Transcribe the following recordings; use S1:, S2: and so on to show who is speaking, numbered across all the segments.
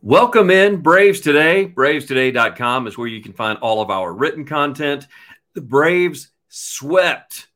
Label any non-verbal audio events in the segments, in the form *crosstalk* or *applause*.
S1: Welcome in Braves Today. BravesToday.com is where you can find all of our written content. The Braves swept.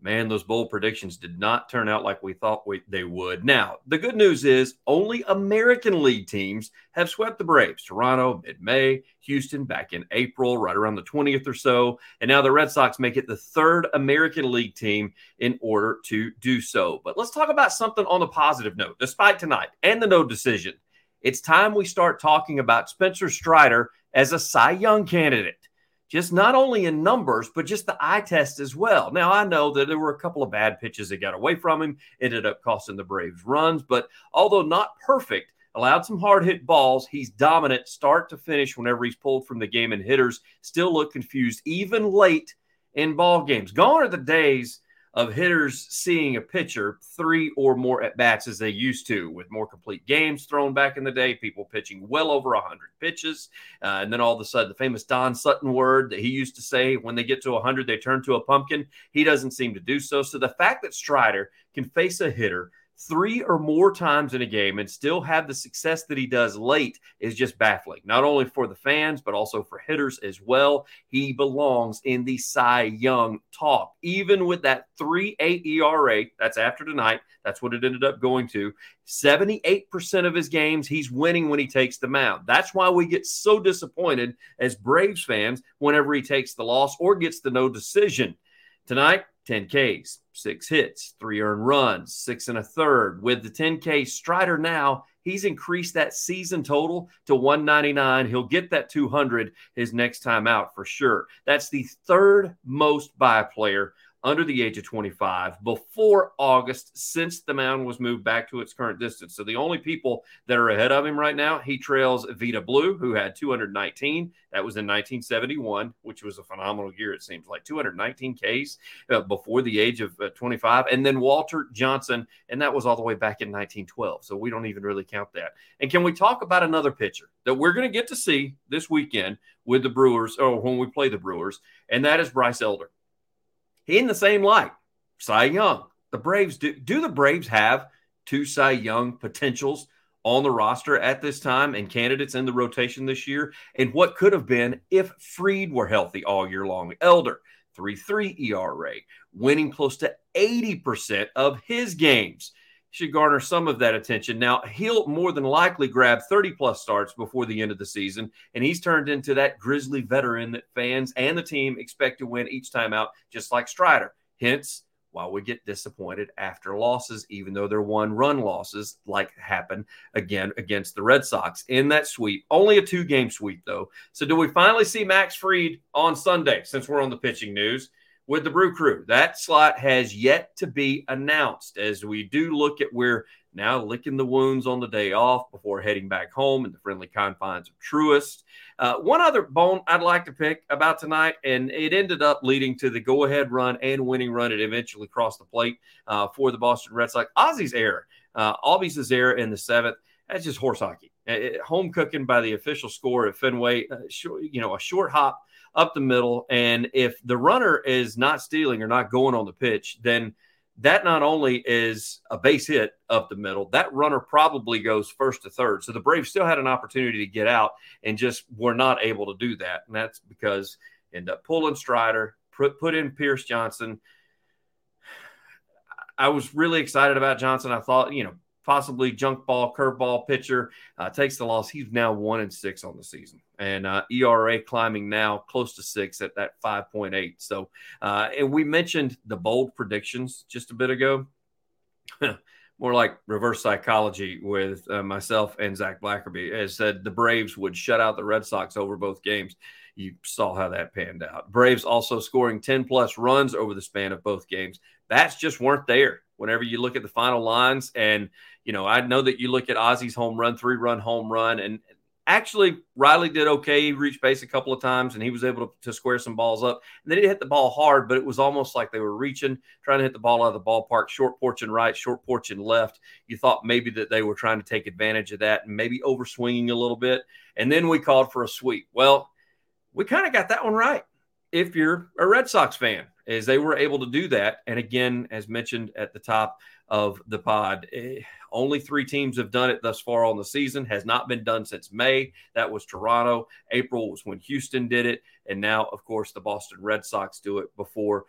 S1: Man, those bold predictions did not turn out like we thought we, they would. Now, the good news is only American League teams have swept the Braves. Toronto, mid May, Houston back in April, right around the 20th or so. And now the Red Sox make it the third American League team in order to do so. But let's talk about something on the positive note, despite tonight and the no decision it's time we start talking about Spencer Strider as a Cy Young candidate. Just not only in numbers, but just the eye test as well. Now, I know that there were a couple of bad pitches that got away from him, ended up costing the Braves runs, but although not perfect, allowed some hard hit balls. He's dominant start to finish whenever he's pulled from the game, and hitters still look confused, even late in ball games. Gone are the days of hitters seeing a pitcher three or more at bats as they used to, with more complete games thrown back in the day, people pitching well over 100 pitches. Uh, and then all of a sudden, the famous Don Sutton word that he used to say when they get to 100, they turn to a pumpkin. He doesn't seem to do so. So the fact that Strider can face a hitter three or more times in a game and still have the success that he does late is just baffling, not only for the fans, but also for hitters as well. He belongs in the Cy Young talk, even with that 3 8 ERA. That's after tonight. That's what it ended up going to. 78% of his games, he's winning when he takes the mound. That's why we get so disappointed as Braves fans whenever he takes the loss or gets the no decision. Tonight, 10 Ks, six hits, three earned runs, six and a third. With the 10K Strider now, he's increased that season total to 199. He'll get that 200 his next time out for sure. That's the third most by player under the age of 25 before August since the mound was moved back to its current distance. So the only people that are ahead of him right now, he trails Vida Blue, who had 219. That was in 1971, which was a phenomenal year, it seems like 219 Ks uh, before the age of uh, 25. And then Walter Johnson, and that was all the way back in 1912. So we don't even really count that. And can we talk about another pitcher that we're going to get to see this weekend with the Brewers or when we play the Brewers? And that is Bryce Elder in the same light. Cy Young. The Braves do do the Braves have two Cy Young potentials on the roster at this time and candidates in the rotation this year? And what could have been if Fried were healthy all year long? Elder, 3 3 ERA, winning close to 80% of his games should garner some of that attention. Now, he'll more than likely grab 30 plus starts before the end of the season, and he's turned into that grizzly veteran that fans and the team expect to win each time out, just like Strider. Hence, while we get disappointed after losses, even though they're one run losses, like happened again against the Red Sox in that sweep. Only a two game sweep, though. So, do we finally see Max Fried on Sunday since we're on the pitching news? With the Brew Crew. That slot has yet to be announced as we do look at where now licking the wounds on the day off before heading back home in the friendly confines of Truist. Uh, one other bone I'd like to pick about tonight, and it ended up leading to the go ahead run and winning run. It eventually crossed the plate uh, for the Boston Red Sox. Ozzy's error, uh, Albies' error in the seventh. That's just horse hockey. Uh, home cooking by the official score at Fenway. Uh, short, you know, a short hop up the middle. And if the runner is not stealing or not going on the pitch, then that not only is a base hit up the middle, that runner probably goes first to third. So the Braves still had an opportunity to get out and just were not able to do that. And that's because end up pulling Strider, put, put in Pierce Johnson. I was really excited about Johnson. I thought, you know, possibly junk ball, curveball pitcher, uh, takes the loss. He's now one and six on the season, and uh, ERA climbing now close to six at that 5.8. So, uh, and we mentioned the bold predictions just a bit ago. *laughs* More like reverse psychology with uh, myself and Zach Blackerby, as said the Braves would shut out the Red Sox over both games. You saw how that panned out. Braves also scoring 10 plus runs over the span of both games. Bats just weren't there whenever you look at the final lines. And, you know, I know that you look at Ozzy's home run, three run home run, and actually Riley did okay. He reached base a couple of times and he was able to, to square some balls up. And they didn't hit the ball hard, but it was almost like they were reaching, trying to hit the ball out of the ballpark, short porch and right, short porch and left. You thought maybe that they were trying to take advantage of that and maybe over swinging a little bit. And then we called for a sweep. Well, we kind of got that one right if you're a Red Sox fan is they were able to do that. And again, as mentioned at the top of the pod, eh, only three teams have done it thus far on the season. Has not been done since May. That was Toronto. April was when Houston did it, and now, of course, the Boston Red Sox do it before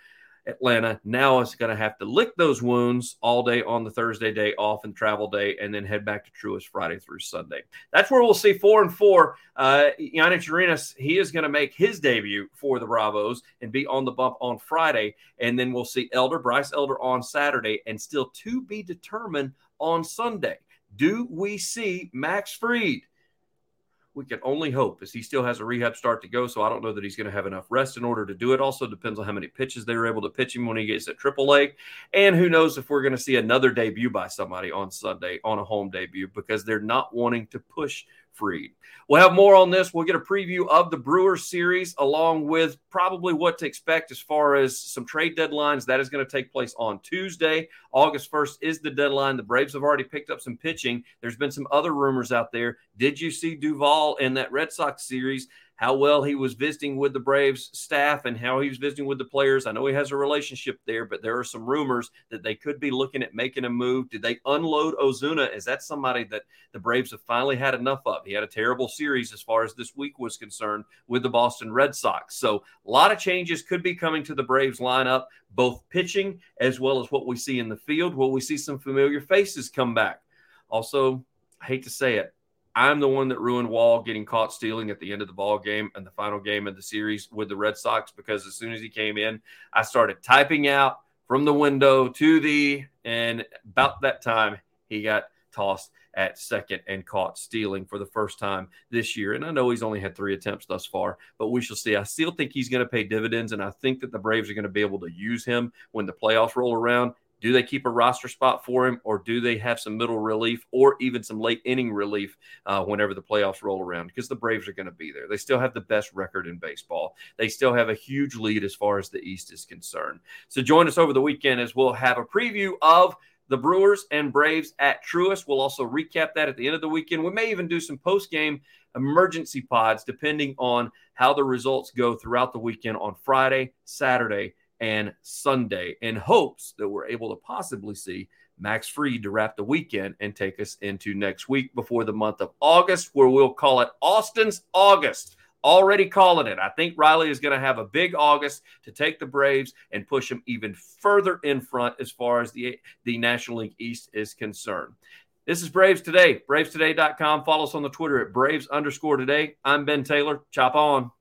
S1: Atlanta now is going to have to lick those wounds all day on the Thursday day off and travel day, and then head back to Truist Friday through Sunday. That's where we'll see four and four. Uh, Yonny Chirinos, he is going to make his debut for the Bravos and be on the bump on Friday, and then we'll see Elder Bryce Elder on Saturday, and still to be determined on Sunday. Do we see Max Fried? We can only hope as he still has a rehab start to go. So I don't know that he's going to have enough rest in order to do it. Also depends on how many pitches they were able to pitch him when he gets at AAA. And who knows if we're going to see another debut by somebody on Sunday on a home debut because they're not wanting to push Fried. We'll have more on this. We'll get a preview of the Brewers series along with probably what to expect as far as some trade deadlines. That is going to take place on Tuesday. August 1st is the deadline. The Braves have already picked up some pitching. There's been some other rumors out there. Did you see Duvall in that Red Sox series? How well he was visiting with the Braves staff and how he was visiting with the players. I know he has a relationship there, but there are some rumors that they could be looking at making a move. Did they unload Ozuna? Is that somebody that the Braves have finally had enough of? He had a terrible series as far as this week was concerned with the Boston Red Sox. So a lot of changes could be coming to the Braves lineup, both pitching as well as what we see in the field. Will we see some familiar faces come back? Also, I hate to say it, I'm the one that ruined Wall getting caught stealing at the end of the ball game and the final game of the series with the Red Sox because as soon as he came in, I started typing out from the window to the and about that time he got tossed at second and caught stealing for the first time this year. And I know he's only had three attempts thus far, but we shall see. I still think he's going to pay dividends, and I think that the Braves are going to be able to use him when the playoffs roll around. Do they keep a roster spot for him, or do they have some middle relief or even some late inning relief uh, whenever the playoffs roll around? Because the Braves are going to be there. They still have the best record in baseball. They still have a huge lead as far as the East is concerned. So join us over the weekend as we'll have a preview of the Brewers and Braves at Truist. We'll also recap that at the end of the weekend. We may even do some post game emergency pods depending on how the results go throughout the weekend on Friday, Saturday, and Sunday in hopes that we're able to possibly see Max Fried to wrap the weekend and take us into next week before the month of August, where we'll call it Austin's August. Already calling it. I think Riley is going to have a big August to take the Braves and push them even further in front as far as the, the National League East is concerned. This is Braves Today, bravestoday.com. Follow us on the Twitter at Braves underscore today. I'm Ben Taylor. Chop on.